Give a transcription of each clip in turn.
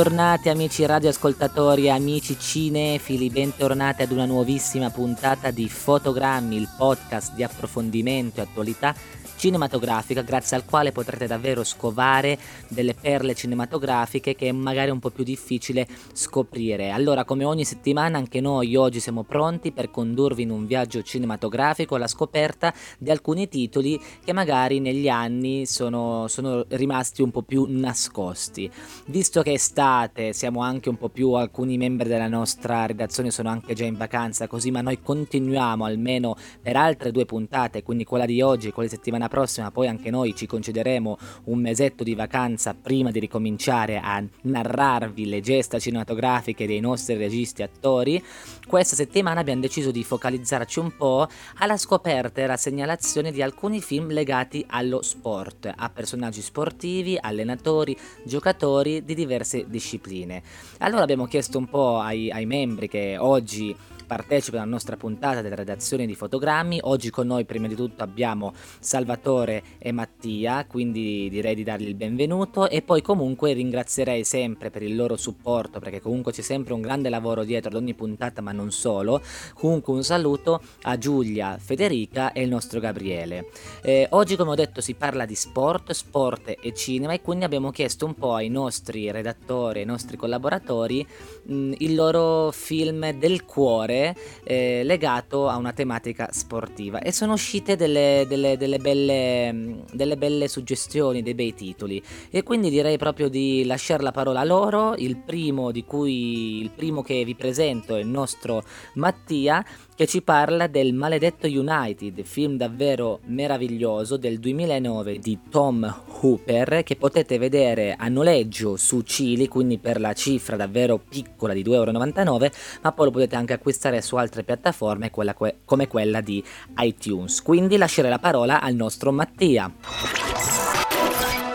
bentornati amici radioascoltatori amici cinefili, bentornati ad una nuovissima puntata di Fotogrammi, il podcast di approfondimento e attualità cinematografica grazie al quale potrete davvero scovare delle perle cinematografiche che è magari un po' più difficile scoprire. Allora, come ogni settimana, anche noi oggi siamo pronti per condurvi in un viaggio cinematografico alla scoperta di alcuni titoli che magari negli anni sono, sono rimasti un po' più nascosti. Visto che è estate, siamo anche un po' più alcuni membri della nostra redazione sono anche già in vacanza, così ma noi continuiamo almeno per altre due puntate, quindi quella di oggi e quella di settimana prossima poi anche noi ci concederemo un mesetto di vacanza prima di ricominciare a narrarvi le gesta cinematografiche dei nostri registi e attori, questa settimana abbiamo deciso di focalizzarci un po' alla scoperta e alla segnalazione di alcuni film legati allo sport, a personaggi sportivi, allenatori, giocatori di diverse discipline. Allora abbiamo chiesto un po' ai, ai membri che oggi partecipano alla nostra puntata della redazione di fotogrammi. Oggi con noi prima di tutto abbiamo Salvatore e Mattia, quindi direi di dargli il benvenuto e poi comunque ringrazierei sempre per il loro supporto perché comunque c'è sempre un grande lavoro dietro ad ogni puntata ma non solo. Comunque un saluto a Giulia, Federica e il nostro Gabriele. Eh, oggi come ho detto si parla di sport, sport e cinema e quindi abbiamo chiesto un po' ai nostri redattori, ai nostri collaboratori mh, il loro film del cuore eh, legato a una tematica sportiva. E sono uscite delle, delle, delle, belle, delle belle suggestioni, dei bei titoli. E quindi direi proprio di lasciare la parola a loro, il primo di cui il primo che vi presento è il nostro Mattia che ci parla del Maledetto United, film davvero meraviglioso del 2009 di Tom Hooper che potete vedere a noleggio su Cili, quindi per la cifra davvero piccola di 2,99€, ma poi lo potete anche acquistare su altre piattaforme quella que- come quella di iTunes. Quindi lascerei la parola al nostro Mattia.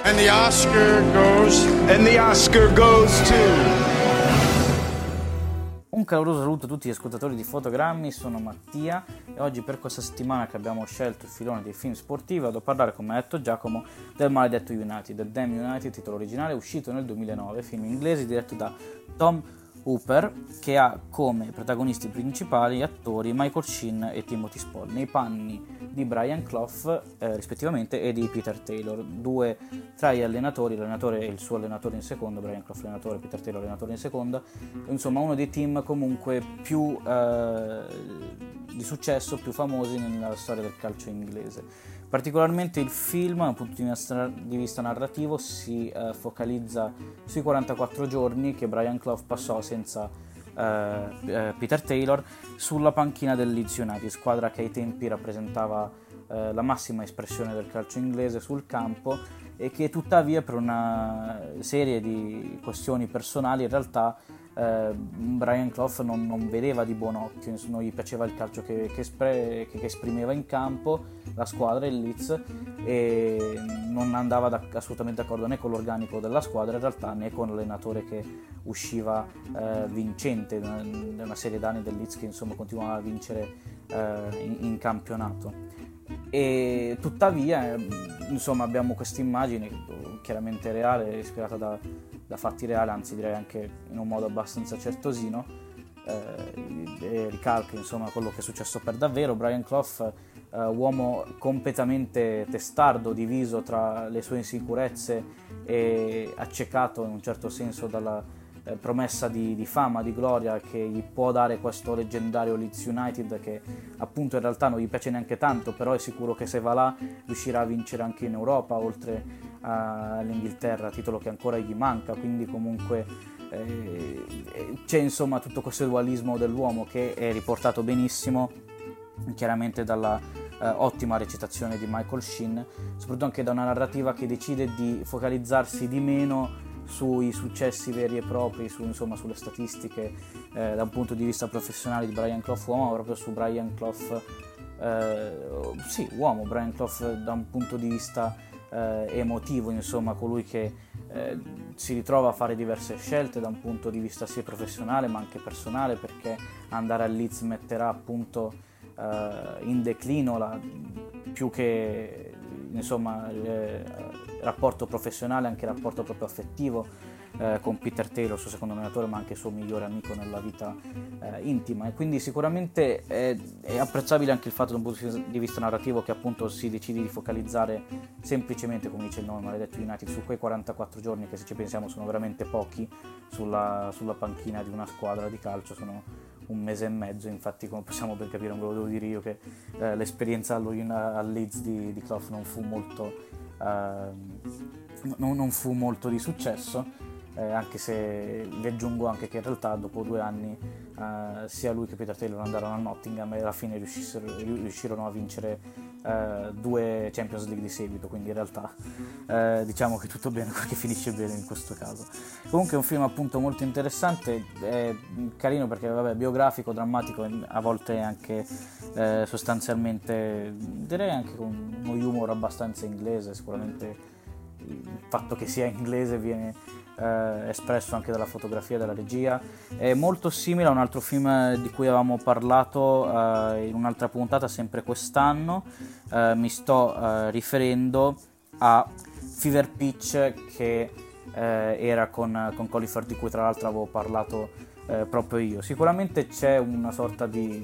And the Oscar goes. And the Oscar goes to. Un caloroso saluto a tutti gli ascoltatori di Fotogrammi, sono Mattia e oggi per questa settimana che abbiamo scelto il filone dei film sportivi vado a parlare, come ha detto Giacomo, del Maledetto United, The Damn United, titolo originale uscito nel 2009, film inglese diretto da Tom Hooper che ha come protagonisti principali attori Michael Sheen e Timothy Spall nei panni di Brian Clough eh, rispettivamente e di Peter Taylor, due tra gli allenatori, l'allenatore e il suo allenatore in seconda, Brian Clough allenatore, Peter Taylor allenatore in seconda, insomma uno dei team comunque più eh, di successo, più famosi nella storia del calcio inglese. Particolarmente il film, dal punto di vista narrativo, si eh, focalizza sui 44 giorni che Brian Clough passò senza eh, eh, Peter Taylor sulla panchina del Leeds United, squadra che ai tempi rappresentava eh, la massima espressione del calcio inglese sul campo e che tuttavia per una serie di questioni personali in realtà eh, Brian Clough non, non, vedeva di buon occhio, non gli piaceva il calcio che, che, espre, che, che esprimeva in campo, la squadra, il Leeds, e non andava da, assolutamente d'accordo né con l'organico della squadra in realtà né con l'allenatore che usciva eh, vincente da una serie d'anni del Leeds che insomma continuava a vincere eh, in, in campionato. E tuttavia insomma abbiamo questa immagine chiaramente reale ispirata da, da fatti reali, anzi direi anche in un modo abbastanza certosino, eh, ricalca insomma quello che è successo per davvero. Brian Clough, eh, uomo completamente testardo, diviso tra le sue insicurezze e accecato in un certo senso dalla eh, promessa di, di, fama, di gloria che gli può dare questo leggendario Leeds United che appunto in realtà non gli piace neanche tanto, però è sicuro che se va là riuscirà a vincere anche in Europa, oltre all'Inghilterra, titolo che ancora gli manca, quindi comunque eh, c'è insomma tutto questo dualismo dell'uomo che è riportato benissimo chiaramente dalla eh, ottima recitazione di Michael Sheen, soprattutto anche da una narrativa che decide di focalizzarsi di meno sui successi veri e propri, su, insomma, sulle statistiche eh, da un punto di vista professionale di Brian Clough uomo, ma proprio su Brian Clough, eh, sì, uomo, Brian Clough da un punto di vista eh, emotivo, insomma, colui che eh, si ritrova a fare diverse scelte da un punto di vista sia professionale ma anche personale, perché andare a Leeds metterà appunto eh, in declino la, più che insomma, il rapporto professionale, anche rapporto proprio affettivo eh, con Peter Taylor, suo secondo allenatore, ma anche suo migliore amico nella vita eh, intima. E quindi sicuramente è, è, apprezzabile anche il fatto da un punto di vista narrativo che appunto si decide di focalizzare semplicemente, come dice il nome, maledetto United, su quei 44 giorni che se ci pensiamo sono veramente pochi sulla, sulla panchina di una squadra di calcio, sono un mese e mezzo, infatti come possiamo ben capire, non ve lo devo dire io, che eh, l'esperienza allo, al Leeds di, di Clough non fu molto... Eh, non, non fu molto di successo, eh, anche se vi aggiungo anche che in realtà dopo due anni eh, sia lui che Peter Taylor andarono a Nottingham e alla fine riuscirono a vincere eh, due Champions League di seguito, quindi in realtà eh, diciamo che tutto bene, che finisce bene in questo caso. Comunque è un film appunto molto interessante, è carino perché vabbè, biografico, drammatico, a volte anche eh, sostanzialmente direi anche con uno humor abbastanza inglese, sicuramente il fatto che sia inglese viene eh, espresso anche dalla fotografia, dalla regia. È molto simile a un altro film di cui avevamo parlato eh, in un'altra puntata, sempre quest'anno. Eh, mi sto eh, riferendo a Fever Pitch che eh, era con, con Collifer di cui tra l'altro avevo parlato eh, proprio io. Sicuramente c'è una sorta di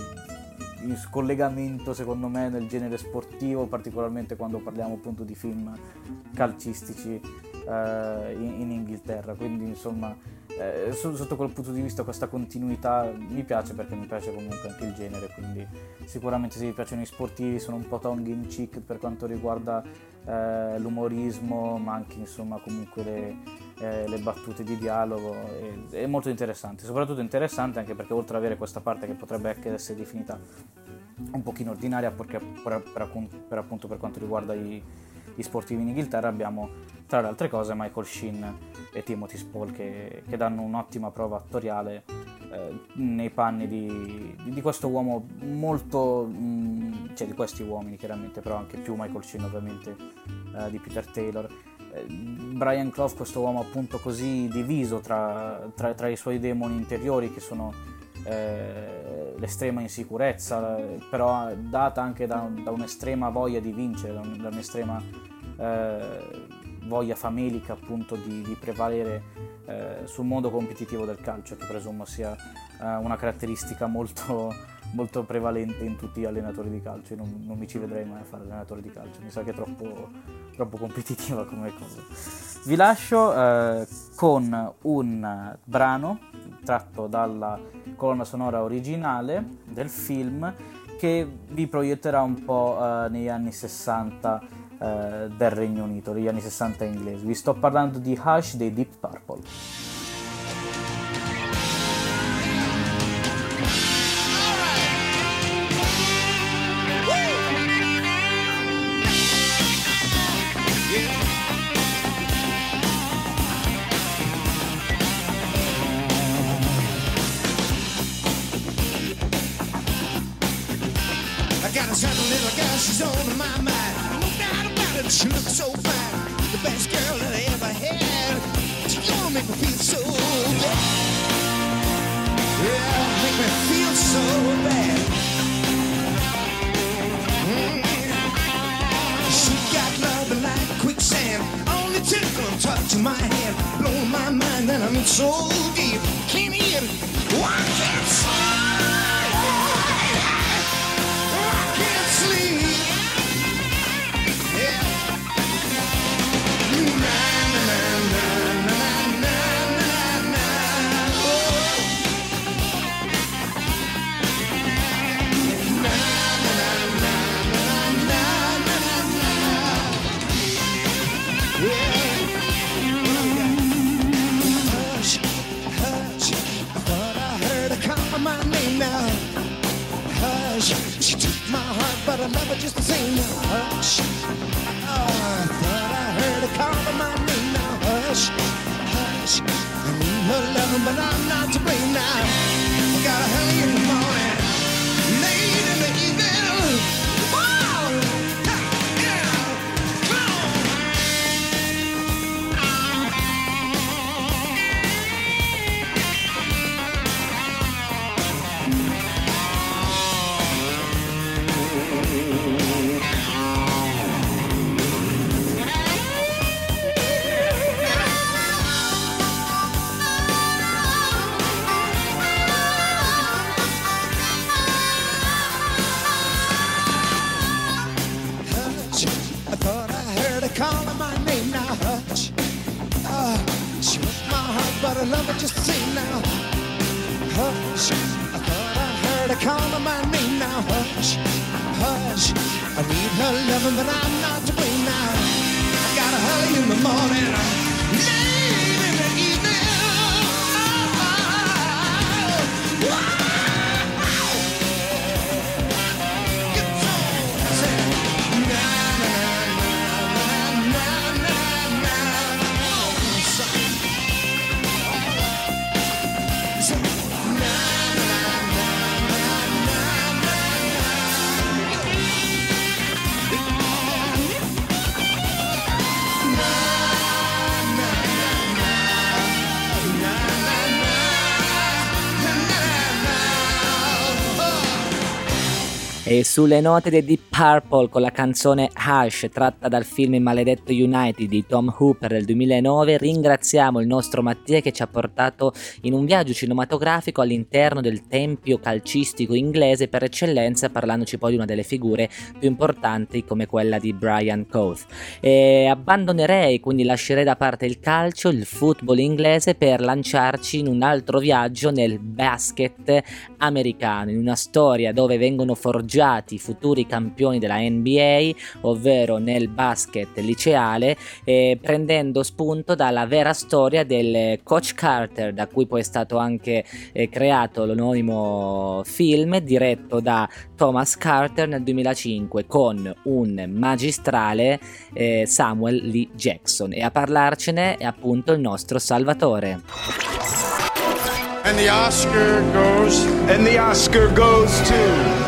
scollegamento secondo me nel genere sportivo, particolarmente quando parliamo appunto di film calcistici eh, in, in, Inghilterra, quindi insomma eh, sotto quel punto di vista questa continuità mi piace perché mi piace comunque anche il genere, quindi sicuramente se vi piacciono i sportivi sono un po' tongue in cheek per quanto riguarda eh, l'umorismo, ma anche insomma comunque le, eh, le battute di dialogo, è, è, molto interessante, soprattutto interessante anche perché oltre ad avere questa parte che potrebbe essere definita un pochino ordinaria perché per, per, per appunto per quanto riguarda i, i sportivi in Inghilterra abbiamo tra le altre cose Michael Sheen e Timothy Spall che, che danno un'ottima prova attoriale eh, nei panni di, di, di, questo uomo molto, mh, mm, cioè di questi uomini chiaramente, però anche più Michael Sheen ovviamente eh, di Peter Taylor. Eh, Brian Clough, questo uomo appunto così diviso tra, tra, tra i suoi demoni interiori che sono eh, l'estrema insicurezza, però data anche da, da, un'estrema voglia di vincere, da, un'estrema eh, voglia famelica appunto di, di prevalere eh, sul mondo competitivo del calcio, che presumo sia eh, una caratteristica molto, molto, prevalente in tutti gli allenatori di calcio. Io non, non, mi ci vedrei mai a fare allenatore di calcio, mi sa che è troppo, troppo competitiva come cosa. Vi lascio eh, con un brano tratto dalla colonna sonora originale del film che vi proietterà un po' eh, negli anni 60 eh, del Regno Unito, degli anni 60 inglesi. Vi sto parlando di Hush dei Deep Purple. Got a little girl, she's on my mind. No doubt about it, She looks so fine, the best girl that I ever had. She gonna make me feel so bad. Yeah, make me feel so bad. Mm. She got love like quicksand. Only tickle touch to my hand, blow my mind, and I'm so deep. Can't even, why can't but I love her just the same. Now Hush. Oh, I thought I heard her call my name now. Hush, hush. I need her love, but I'm not to blame now. I got a Sulle note dei Deep Purple con la canzone Hush tratta dal film Il maledetto United di Tom Hooper del 2009 ringraziamo il nostro Mattia che ci ha portato in un viaggio cinematografico all'interno del tempio calcistico inglese per eccellenza parlandoci poi di una delle figure più importanti come quella di Brian Coth. E abbandonerei quindi lascerei da parte il calcio, il football inglese per lanciarci in un altro viaggio nel basket americano, in una storia dove vengono forgiati i futuri campioni della NBA, ovvero nel basket liceale, eh, prendendo spunto dalla vera storia del coach Carter, da cui poi è stato anche eh, creato l'anonimo film diretto da Thomas Carter nel 2005 con un magistrale eh, Samuel Lee Jackson e a parlarcene è appunto il nostro Salvatore. And the Oscar goes. And the Oscar goes to.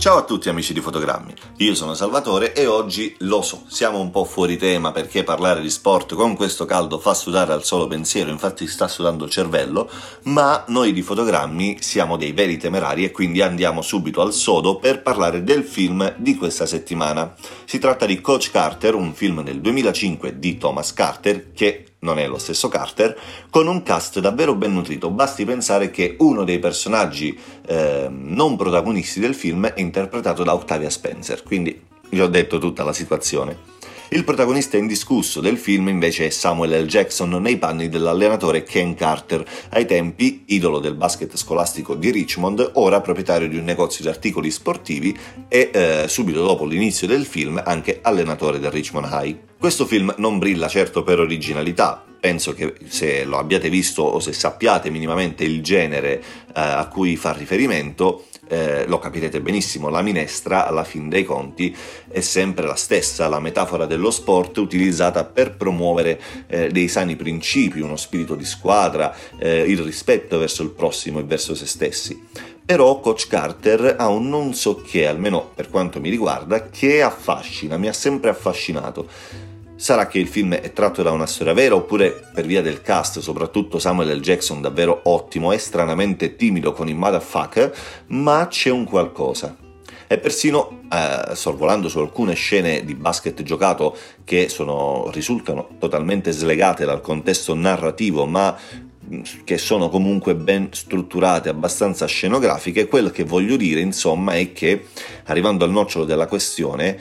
Ciao a tutti amici di Fotogrammi, io sono Salvatore e oggi lo so, siamo un po' fuori tema perché parlare di sport con questo caldo fa sudare al solo pensiero, infatti sta sudando il cervello, ma noi di Fotogrammi siamo dei veri temerari e quindi andiamo subito al sodo per parlare del film di questa settimana. Si tratta di Coach Carter, un film del 2005 di Thomas Carter che non è lo stesso Carter, con un cast davvero ben nutrito. Basti pensare che uno dei personaggi eh, non protagonisti del film è interpretato da Octavia Spencer, quindi vi ho detto tutta la situazione. Il protagonista indiscusso del film invece è Samuel L. Jackson nei panni dell'allenatore Ken Carter, ai tempi idolo del basket scolastico di Richmond, ora proprietario di un negozio di articoli sportivi e eh, subito dopo l'inizio del film anche allenatore del Richmond High. Questo film non brilla certo per originalità, penso che se lo abbiate visto o se sappiate minimamente il genere eh, a cui fa riferimento, eh, lo capirete benissimo, la minestra alla fin dei conti è sempre la stessa, la metafora dello sport utilizzata per promuovere eh, dei sani principi, uno spirito di squadra, eh, il rispetto verso il prossimo e verso se stessi. Però Coach Carter ha un non so che, almeno per quanto mi riguarda, che affascina, mi ha sempre affascinato. Sarà che il film è tratto da una storia vera oppure per via del cast, soprattutto Samuel L. Jackson davvero ottimo, è stranamente timido con i motherfucker, ma c'è un qualcosa. E persino eh, sorvolando su alcune scene di basket giocato che sono, risultano totalmente slegate dal contesto narrativo, ma che sono comunque ben strutturate, abbastanza scenografiche, quello che voglio dire insomma è che, arrivando al nocciolo della questione,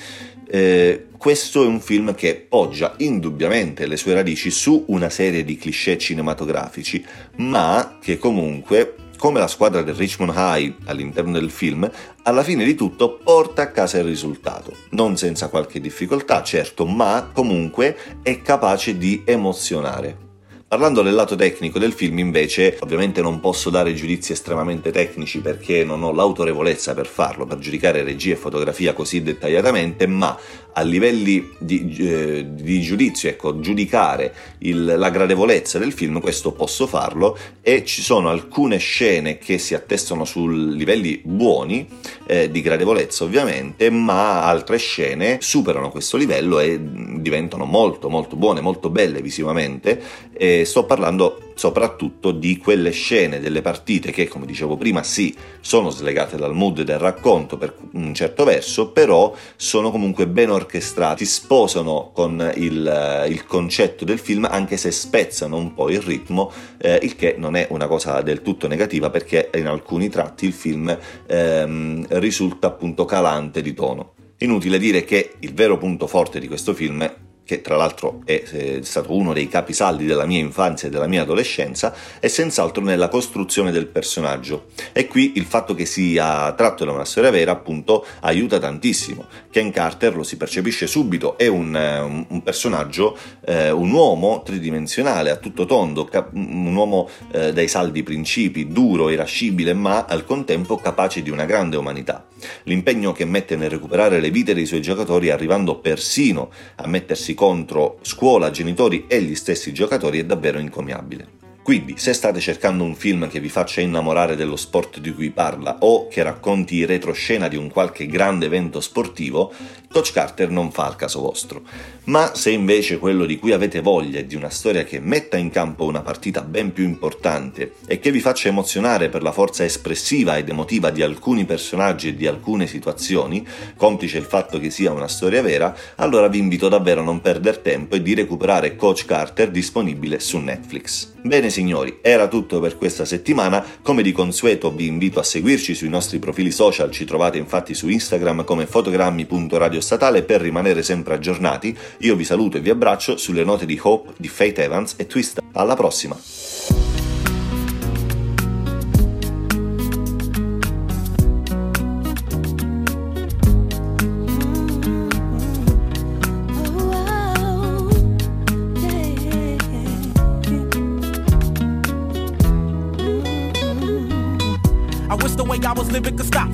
eh, questo è un film che poggia indubbiamente le sue radici su una serie di cliché cinematografici, ma che comunque, come la squadra del Richmond High all'interno del film, alla fine di tutto porta a casa il risultato. Non senza qualche difficoltà, certo, ma comunque è capace di emozionare. Parlando del lato tecnico del film, invece, ovviamente non posso dare giudizi estremamente tecnici perché non ho l'autorevolezza per farlo, per giudicare regia e fotografia così dettagliatamente, ma a livelli di, eh, di giudizio, ecco, giudicare il, la gradevolezza del film, questo posso farlo e ci sono alcune scene che si attestano su livelli buoni eh, di gradevolezza ovviamente, ma altre scene superano questo livello e diventano molto molto buone, molto belle visivamente. E sto parlando soprattutto di quelle scene delle partite che, come dicevo prima, sì, sono slegate dal mood del racconto per un certo verso, però sono comunque ben orchestrati, sposano con il, il concetto del film, anche se spezzano un po' il ritmo, eh, il che non è una cosa del tutto negativa perché in alcuni tratti il film ehm, risulta appunto calante di tono. Inutile dire che il vero punto forte di questo film che tra l'altro è, è, stato uno dei capisaldi della mia infanzia e della mia adolescenza, è senz'altro nella costruzione del personaggio. E qui il fatto che sia tratto da una storia vera, appunto, aiuta tantissimo. Ken Carter lo si percepisce subito, è un, un, un personaggio, eh, un uomo tridimensionale, a tutto tondo, cap- un uomo eh, dai saldi principi, duro, irascibile, ma al contempo capace di una grande umanità. L'impegno che mette nel recuperare le vite dei suoi giocatori, arrivando persino a mettersi contro scuola, genitori e gli stessi giocatori, è davvero incommiabile. Quindi, se state cercando un film che vi faccia innamorare dello sport di cui parla o che racconti retroscena di un qualche grande evento sportivo, Coach Carter non fa al caso vostro. Ma se invece quello di cui avete voglia è di una storia che metta in campo una partita ben più importante e che vi faccia emozionare per la forza espressiva ed emotiva di alcuni personaggi e di alcune situazioni, complice il fatto che sia una storia vera, allora vi invito davvero a non perdere tempo e di recuperare Coach Carter disponibile su Netflix. Bene signori, era tutto per questa settimana, come di consueto vi invito a seguirci sui nostri profili social, ci trovate infatti su Instagram come fotogrammi.radiostatale per rimanere sempre aggiornati, io vi saluto e vi abbraccio sulle note di Hope, di Faith Evans e Twist. Alla prossima!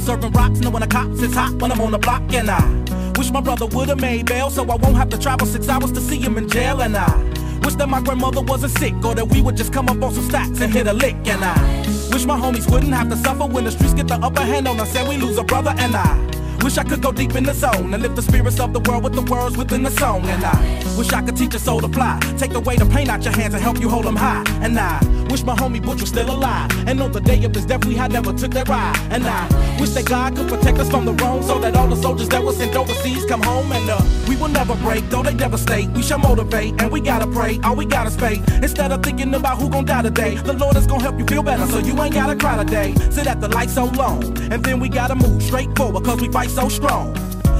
Serving rocks, knowing the cops is hot when I'm on the block, and I wish my brother would've made bail so I won't have to travel six hours to see him in jail, and I wish that my grandmother wasn't sick or that we would just come up on some stacks and hit a lick, and I wish my homies wouldn't have to suffer when the streets get the upper hand on us and we lose a brother, and I. Wish I could go deep in the zone and lift the spirits of the world with the words within the song. And I wish I could teach a soul to fly. Take the weight of pain out your hands and help you hold them high. And I wish my homie Butch was still alive. And on the day of his death, we had never took that ride. And I wish that God could protect us from the wrong so that all the soldiers that were sent overseas come home. And uh, we will never break, though they devastate. We shall motivate and we gotta pray. All we gotta faith. Instead of thinking about who gon' die today, the Lord is gon' help you feel better so you ain't gotta cry today. Sit at the light so long. And then we gotta move straight forward cause we fight so strong.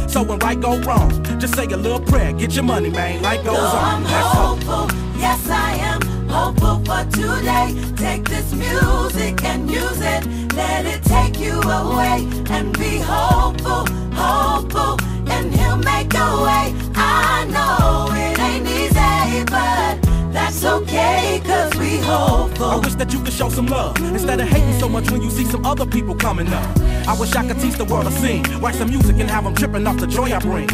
So when right go wrong, just say a little prayer, get your money, man. Life goes So on. I'm Let's hope. hopeful, yes I am Oh, hopeful for today. Take this music and use it, let it take you away and be hopeful, hopeful, and he'll make a way. I know it ain't easy, but that's okay, cause we I wish that you could show some love instead of hating so much when you see some other people coming up. I wish I could teach the world to sing, write some music and have them tripping off the joy I bring.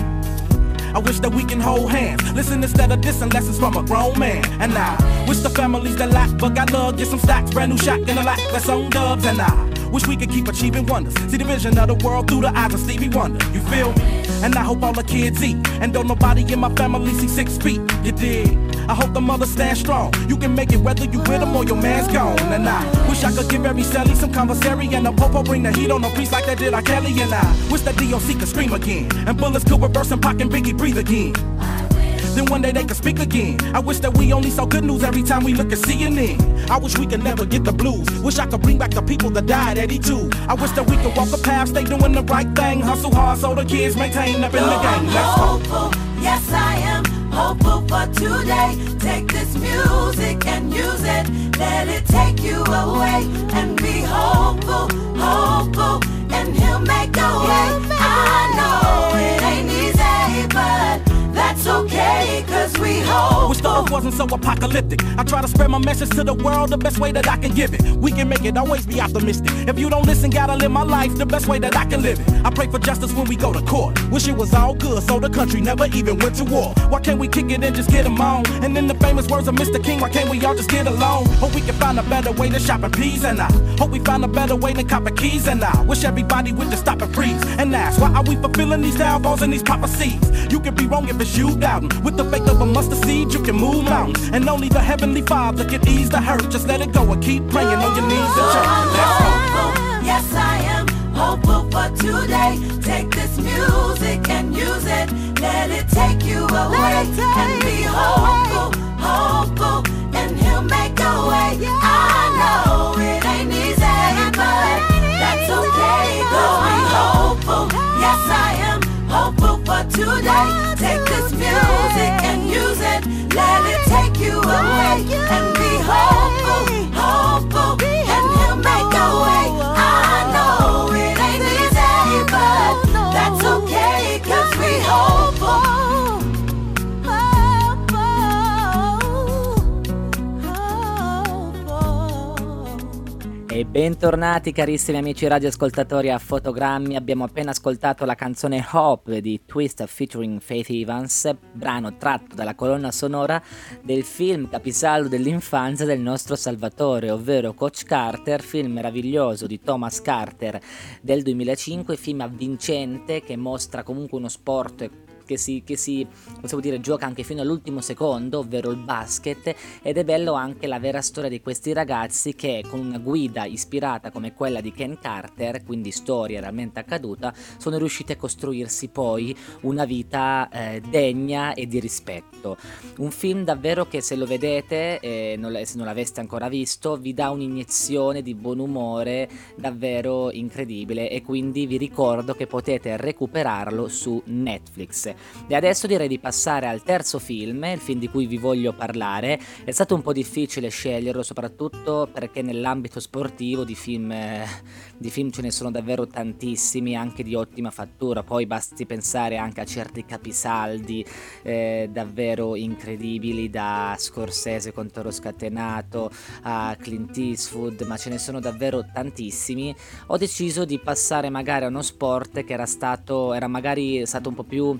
I wish that we can hold hands, listen instead of dissing lessons from a grown man. And I wish the families that lack but got love get some stacks, brand new shotgun a lack, let's own dubs. And I wish we could keep achieving wonders, see the vision of the world through the eyes of Stevie Wonder. You feel me? And I hope all the kids eat, and don't nobody in my family see six feet. You dig? I hope the mother stand strong. You can make it whether you with him or your man's gone. And I wish I could give every Sally some commissary and a popo bring the heat on a priest like that did R. Kelly. And I wish that DOC could scream again and bullets could reverse and Pac and Biggie breathe again. Then one day they could speak again. I wish that we only saw good news every time we look at CNN. I wish we could never get the blues. Wish I could bring back the people that died at E2. I wish that we could walk the path, stay doing the right thing, hustle hard so the kids maintain up in the game. Let's go. yes I am hopeful for today. Take this music and use it, let it take you away and be hopeful, hopeful, and he'll make a way. I know it ain't easy, but that's okay, cause we Wish the earth hopeful. Wasn't so apocalyptic. I try to spread my message to the world the best way that I can give it. We can make it, always be optimistic. If you don't listen, gotta live my life the best way that I can live it. I pray for justice when we go to court. Wish it was all good, so the country never even went to war. Why can't we kick it and just get 'em on? And in the famous words of Mr. King, why can't we all just get along? Hope we can find a better way to shop in peas and I hope we find a better way to cop a keys and I wish everybody would just stop and freeze and ask why are we fulfilling these downfalls and these prophecies? You can be wrong if it's you doubting. With the faith of a mustard seed, you can move mountains. And only the heavenly father can ease the hurt. Just let it go and keep praying on your knees in church. I'm Let's go. hopeful, yes I am hopeful for today. Take this music and use it, let it take you away take and be hopeful, hopeful, and he'll make a way. I know it ain't easy, but that's okay. Go be hopeful, yes I am hopeful away. Take this music bentornati carissimi amici radioascoltatori a Fotogrammi, abbiamo appena ascoltato la canzone Hope di Twist featuring Faith Evans, brano tratto dalla colonna sonora del film capisaldo dell'infanzia del nostro Salvatore, ovvero Coach Carter, film meraviglioso di Thomas Carter del 2005, film avvincente che mostra comunque uno sport che si, che si dire, gioca anche fino all'ultimo secondo, ovvero il basket, ed è bello anche la vera storia di questi ragazzi che con una guida ispirata come quella di Ken Carter, quindi storia realmente accaduta, sono riusciti a costruirsi poi una vita eh, degna e di rispetto. Un film davvero che se lo vedete, eh, non, se non l'aveste ancora visto, vi dà un'iniezione di buon umore davvero incredibile e quindi vi ricordo che potete recuperarlo su Netflix. E adesso direi di passare al terzo film, il film di cui vi voglio parlare. È stato un po' difficile sceglierlo, soprattutto perché nell'ambito sportivo di film, di film ce ne sono davvero tantissimi, anche di ottima fattura. Poi basti pensare anche a certi capisaldi eh, davvero incredibili, da Scorsese con Toro Scatenato a Clint Eastwood, ma ce ne sono davvero tantissimi. Ho deciso di passare magari a uno sport che era stato, era magari stato un po' più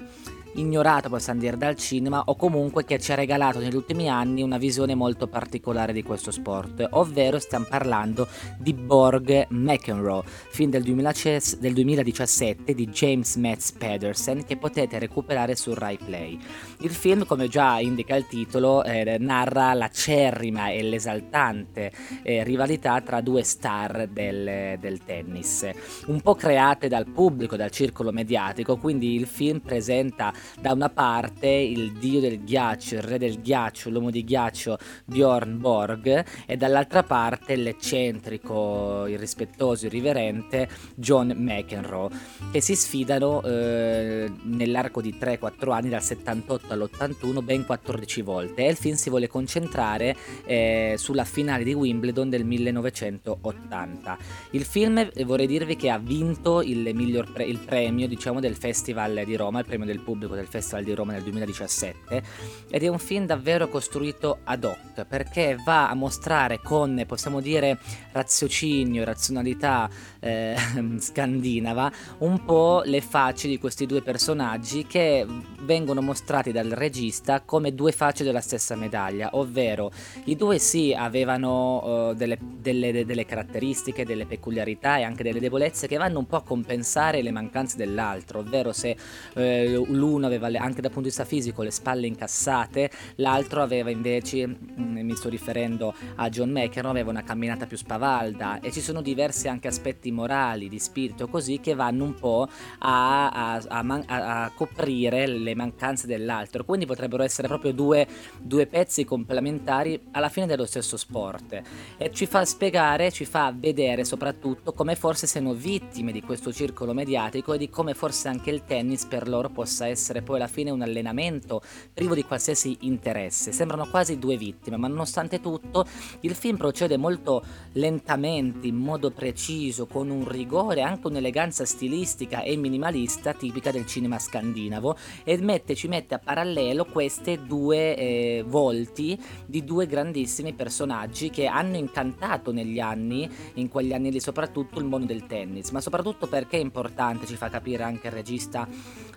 ignorato possiamo dire dal cinema o comunque che ci ha regalato negli ultimi anni una visione molto particolare di questo sport, ovvero stiamo parlando di Borg McEnroe, film del, 2017 di James Metz Pedersen che potete recuperare su Rai Play. Il film, come già indica il titolo, eh, narra l'acerrima e l'esaltante eh, rivalità tra due star del, del tennis, un po' create dal pubblico, dal circolo mediatico, quindi il film presenta da una parte il dio del ghiaccio, il re del ghiaccio, l'uomo di ghiaccio Bjorn Borg e dall'altra parte l'eccentrico, irrispettoso, irriverente John McEnroe che si sfidano eh, nell'arco di 3-4 anni dal 78 all'81 ben 14 volte e il film si vuole concentrare eh, sulla finale di Wimbledon del 1980. Il film vorrei dirvi che ha vinto il, miglior pre- il premio diciamo del Festival di Roma, il premio del pubblico del Festival di Roma nel 2017 ed è un film davvero costruito ad hoc perché va a mostrare con, possiamo dire, raziocinio, razionalità eh, scandinava un po' le facce di questi due personaggi che vengono mostrati dal regista come due facce della stessa medaglia, ovvero i due sì avevano uh, delle, delle, delle caratteristiche, delle peculiarità e anche delle debolezze che vanno un po' a compensare le mancanze dell'altro, ovvero se eh, l'uno aveva le, anche dal punto di vista fisico le spalle incassate, l'altro aveva invece, mm, mi sto riferendo a John McEnroe, aveva una camminata più spavalda. E ci sono diversi anche aspetti morali, di spirito così che vanno un po' a, a, a, a coprire le mancanze dell'altro, quindi potrebbero essere proprio due, due pezzi complementari alla fine dello stesso sport. E ci fa spiegare, ci fa vedere soprattutto come forse siano vittime di questo circolo mediatico e di come forse anche il tennis per loro possa essere poi alla fine un allenamento privo di qualsiasi interesse. Sembrano quasi due vittime, ma nonostante tutto il film procede molto lentamente, in modo preciso, con un rigore, anche un'eleganza stilistica e minimalista tipica del cinema scandinavo e mette, ci mette a parallelo queste due eh, volti di due grandissimi personaggi che hanno incantato negli anni, in quegli anni lì soprattutto, il mondo del tennis, ma soprattutto perché è importante, ci fa capire anche il regista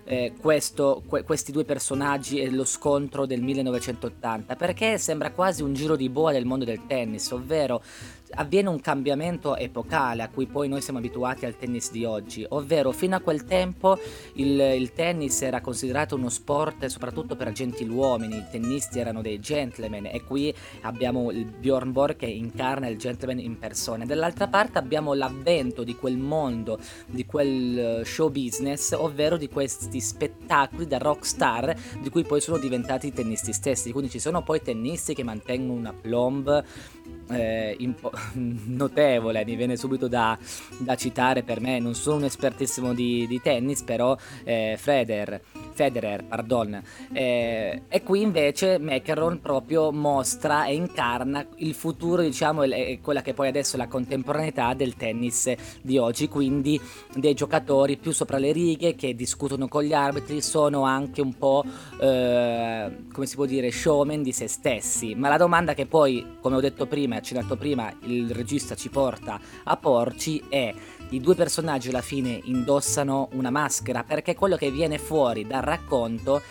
eh, questo, que- questi due personaggi e lo scontro del 1980, perché sembra quasi un giro di boa del mondo del tennis, ovvero avviene un cambiamento epocale a cui poi noi siamo abituati al tennis di oggi, ovvero fino a quel tempo il, il tennis era considerato uno sport soprattutto per gentiluomini, i tennisti erano dei gentleman e qui abbiamo il Bjorn Borg che incarna il gentleman in persona. Dall'altra parte abbiamo l'avvento di quel mondo, di quel eh, show business, ovvero di questi spettacoli da rock star di cui poi sono diventati i tennisti stessi. Quindi ci sono poi tennisti che mantengono una plomb eh, impo- notevole, mi viene subito da, da, citare per me, non sono un espertissimo di, di tennis, però eh, Freder, Federer, pardon. Eh, e qui invece McEnroe proprio mostra e incarna il futuro, diciamo, e quella che poi adesso è la contemporaneità del tennis di oggi, quindi dei giocatori più sopra le righe che discutono con gli arbitri, sono anche un po', eh, come si può dire, showman di se stessi. Ma la domanda che poi, come ho detto prima e accennato prima, il regista ci porta a porci è i due personaggi alla fine indossano una maschera perché quello che viene fuori dal racconto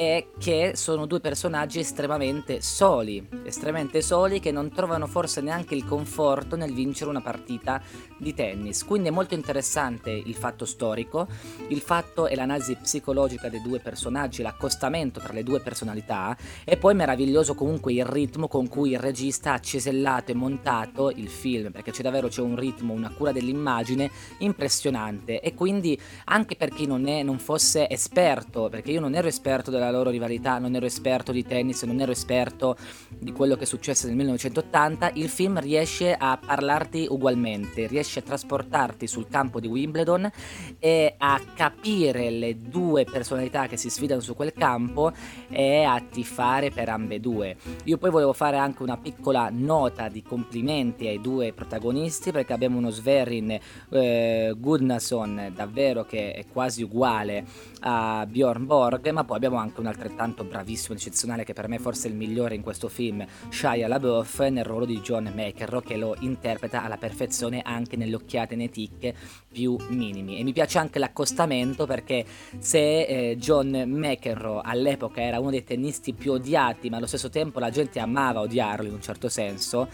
è che sono due personaggi estremamente soli, estremamente soli che non trovano forse neanche il conforto nel vincere una partita di tennis. Quindi è molto interessante il fatto storico, il fatto e l'analisi psicologica dei due personaggi, l'accostamento tra le due personalità e poi meraviglioso comunque il ritmo con cui il regista ha cesellato e montato il film, perché c'è davvero c'è un ritmo, una cura dell'immagine impressionante e quindi anche per chi non, è, non fosse esperto, perché io non ero esperto della loro rivalità, non ero esperto di tennis, non ero esperto di quello che è successo nel 1980, il film riesce a parlarti ugualmente, riesce a trasportarti sul campo di Wimbledon e a capire le due personalità che si sfidano su quel campo e a tifare per ambedue. Io poi volevo fare anche una piccola nota di complimenti ai due protagonisti perché abbiamo uno Sverin eh, Gudnason davvero che è quasi uguale a Bjorn Borg, ma poi abbiamo anche un altrettanto bravissimo, eccezionale, che per me forse è il migliore in questo film, Shia LaBeouf, nel ruolo di John McEnroe, che lo interpreta alla perfezione anche nelle occhiate nei tic più minimi. E mi piace anche l'accostamento perché se eh, John McEnroe all'epoca era uno dei tennisti più odiati, ma allo stesso tempo la gente amava odiarlo in un certo senso,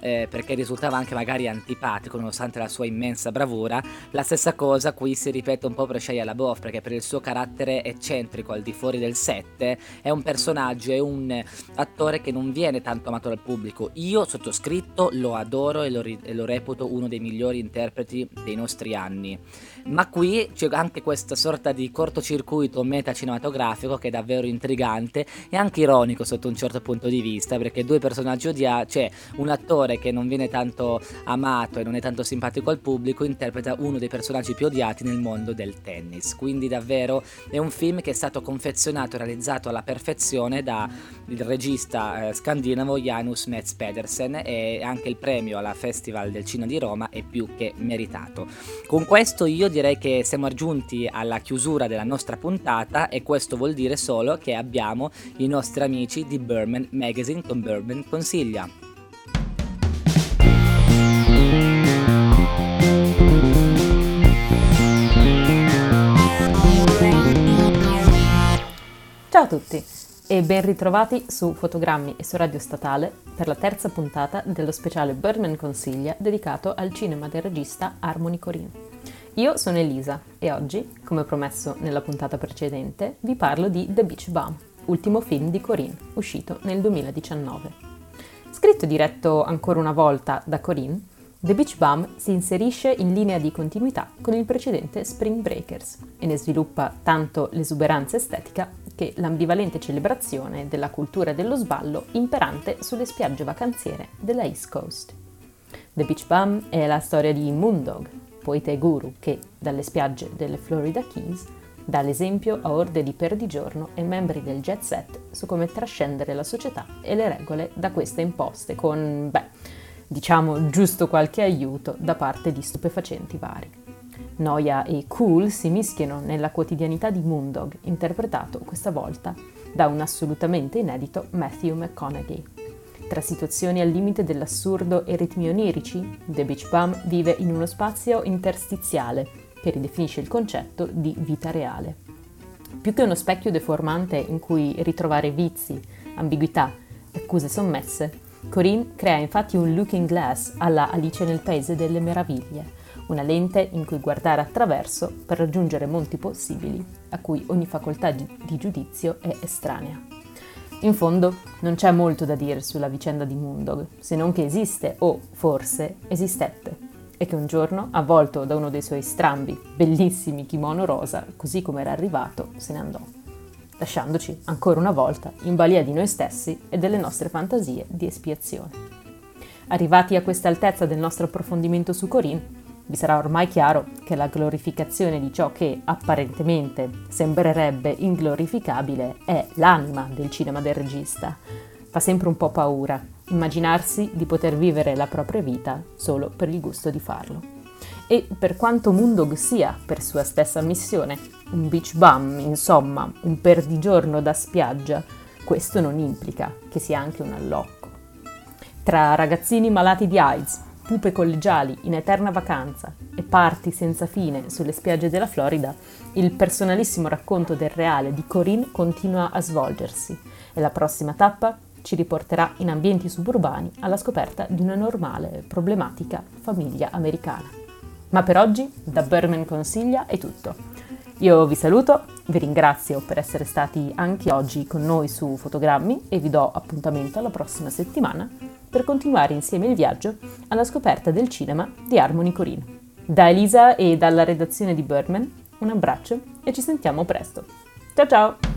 eh, perché risultava anche magari antipatico nonostante la sua immensa bravura. La stessa cosa qui si ripete un po' per Shia LaBeouf perché per il suo carattere eccentrico al di fuori del set è un personaggio, è un attore che non viene tanto amato dal pubblico. Io sottoscritto lo adoro e lo, ri- e lo reputo uno dei migliori interpreti dei nostri anni. Ma qui c'è anche questa sorta di cortocircuito metacinematografico che è davvero intrigante e anche ironico sotto un certo punto di vista perché due personaggi odiati, cioè un attore che non viene tanto amato e non è tanto simpatico al pubblico interpreta uno dei personaggi più odiati nel mondo del tennis. Quindi davvero è un film che è stato confezionato e realizzato alla perfezione dal regista eh, scandinavo Janus Metz Pedersen e anche il premio alla Festival del Cinema di Roma è più che meritato. Con questo io direi che siamo giunti alla chiusura della nostra puntata e questo vuol dire solo che abbiamo i nostri amici di Berman Magazine con Berman Consiglia. Ciao a tutti e ben ritrovati su Fotogrammi e su Radio Statale per la terza puntata dello speciale Birdman Consiglia dedicato al cinema del regista Harmony Corinne. Io sono Elisa e oggi, come promesso nella puntata precedente, vi parlo di The Beach Bum, ultimo film di Corinne, uscito nel 2019. Scritto e diretto ancora una volta da Corinne, The Beach Bum si inserisce in linea di continuità con il precedente Spring Breakers e ne sviluppa tanto l'esuberanza estetica che l'ambivalente celebrazione della cultura dello sballo imperante sulle spiagge vacanziere della East Coast. The Beach Bum è la storia di Moondog, poeta e guru che, dalle spiagge delle Florida Keys, dà l'esempio a orde di perdigiorno e membri del jet set su come trascendere la società e le regole da queste imposte con, beh, diciamo giusto qualche aiuto da parte di stupefacenti vari. Noia e cool si mischiano nella quotidianità di Moondog, interpretato questa volta da un assolutamente inedito Matthew McConaughey. Tra situazioni al limite dell'assurdo e ritmi onirici, The Beach Bum vive in uno spazio interstiziale che ridefinisce il concetto di vita reale. Più che uno specchio deformante in cui ritrovare vizi, ambiguità, accuse sommesse, Corinne crea infatti un looking glass alla Alice nel Paese delle Meraviglie, una lente in cui guardare attraverso per raggiungere monti possibili a cui ogni facoltà di, di giudizio è estranea. In fondo non c'è molto da dire sulla vicenda di Moondog, se non che esiste o forse esistette e che un giorno, avvolto da uno dei suoi strambi, bellissimi kimono rosa, così come era arrivato, se ne andò, lasciandoci ancora una volta in balia di noi stessi e delle nostre fantasie di espiazione. Arrivati a questa altezza del nostro approfondimento su Corinne, Vi sarà ormai chiaro che la glorificazione di ciò che apparentemente sembrerebbe inglorificabile è l'anima del cinema del regista. Fa sempre un po' paura immaginarsi di poter vivere la propria vita solo per il gusto di farlo. E per quanto Moondog sia, per sua stessa ammissione, un beach bum, insomma, un perdigiorno da spiaggia, questo non implica che sia anche un allocco. Tra ragazzini malati di AIDS, pupe collegiali in eterna vacanza e parti senza fine sulle spiagge della Florida, il personalissimo racconto del reale di Corinne continua a svolgersi e la prossima tappa ci riporterà in ambienti suburbani alla scoperta di una normale, problematica famiglia americana. Ma per oggi, da Berman Consiglia è tutto. Io vi saluto, vi ringrazio per essere stati anche oggi con noi su Fotogrammi e vi do appuntamento alla prossima settimana per continuare insieme il viaggio alla scoperta del cinema di Harmony Corinne. Da Elisa e dalla redazione di Birdman, un abbraccio e ci sentiamo presto. Ciao ciao!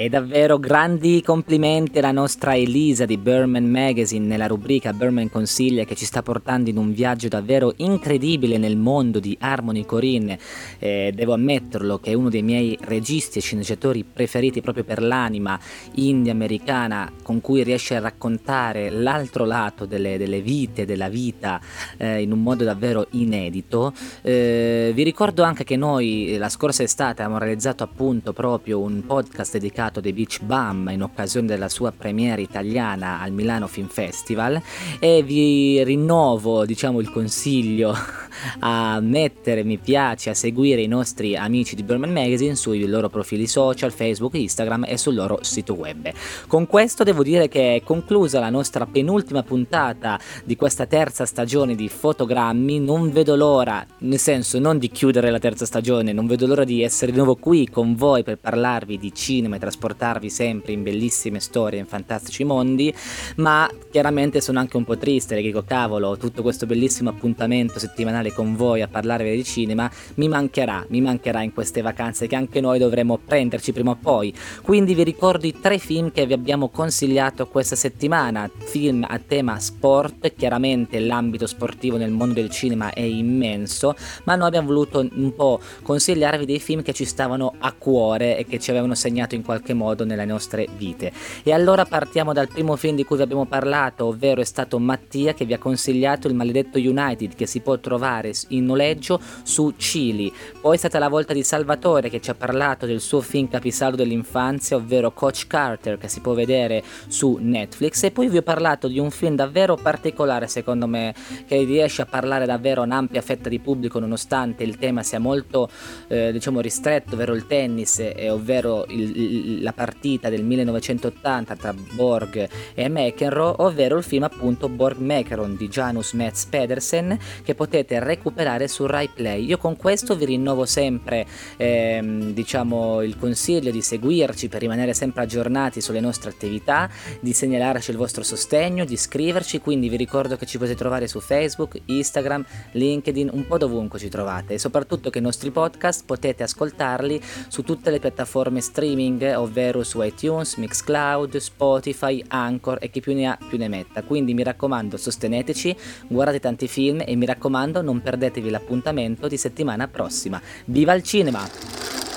E davvero grandi complimenti alla nostra Elisa di Berman Magazine nella rubrica Berman Consiglia che ci sta portando in un viaggio davvero incredibile nel mondo di Harmony Corinne. Eh, devo ammetterlo che è uno dei miei registi e sceneggiatori preferiti proprio per l'anima indie americana con cui riesce a raccontare l'altro lato delle, delle vite, della vita eh, in un modo davvero inedito. Eh, vi ricordo anche che noi la scorsa estate abbiamo realizzato appunto proprio un podcast dedicato The Beach Bum in occasione della sua premiere italiana al Milano Film Festival e vi rinnovo diciamo il consiglio a mettere mi piace, a seguire i nostri amici di Berman Magazine sui loro profili social, Facebook, Instagram e sul loro sito web. Con questo devo dire che è conclusa la nostra penultima puntata di questa terza stagione di fotogrammi, non vedo l'ora, nel senso non di chiudere la terza stagione, non vedo l'ora di essere di nuovo qui con voi per parlarvi di cinema e trasportarvi sempre in bellissime storie, in fantastici mondi, ma chiaramente sono anche un po' triste perché dico cavolo, tutto questo bellissimo appuntamento settimanale con voi a parlarvi di cinema mi mancherà, mi mancherà in queste vacanze che anche noi dovremo prenderci prima o poi. Quindi vi ricordo i tre film che vi abbiamo consigliato questa settimana, film a tema sport, chiaramente l'ambito sportivo nel mondo del cinema è immenso, ma noi abbiamo voluto un po' consigliarvi dei film che ci stavano a cuore e che ci avevano segnato in qualche modo nelle nostre vite. E allora partiamo dal primo film di cui vi abbiamo parlato, ovvero è stato Mattia che vi ha consigliato il maledetto United che si può trovare in noleggio su Cili. Poi è stata la volta di Salvatore che ci ha parlato del suo film capisaldo dell'infanzia, ovvero Coach Carter che si può vedere su Netflix e poi vi ho parlato di un film davvero particolare secondo me che riesce a parlare davvero a un'ampia fetta di pubblico nonostante il tema sia molto eh, diciamo ristretto, ovvero il tennis, eh, ovvero il, il, la partita del 1980 tra Borg e McEnroe, ovvero il film appunto Borg Mekeron di Janus Metz Pedersen che potete recuperare su Rai Play. Io con questo vi rinnovo sempre ehm, diciamo il consiglio di seguirci per rimanere sempre aggiornati sulle nostre attività, di segnalarci il vostro sostegno, di iscriverci, quindi vi ricordo che ci potete trovare su Facebook, Instagram, LinkedIn, un po' dovunque ci trovate e soprattutto che i nostri podcast potete ascoltarli su tutte le piattaforme streaming, ovvero su iTunes, Mixcloud, Spotify, Anchor e chi più ne ha più ne metta. Quindi mi raccomando, sosteneteci, guardate tanti film e mi raccomando non perdetevi l'appuntamento di settimana prossima. Viva il cinema!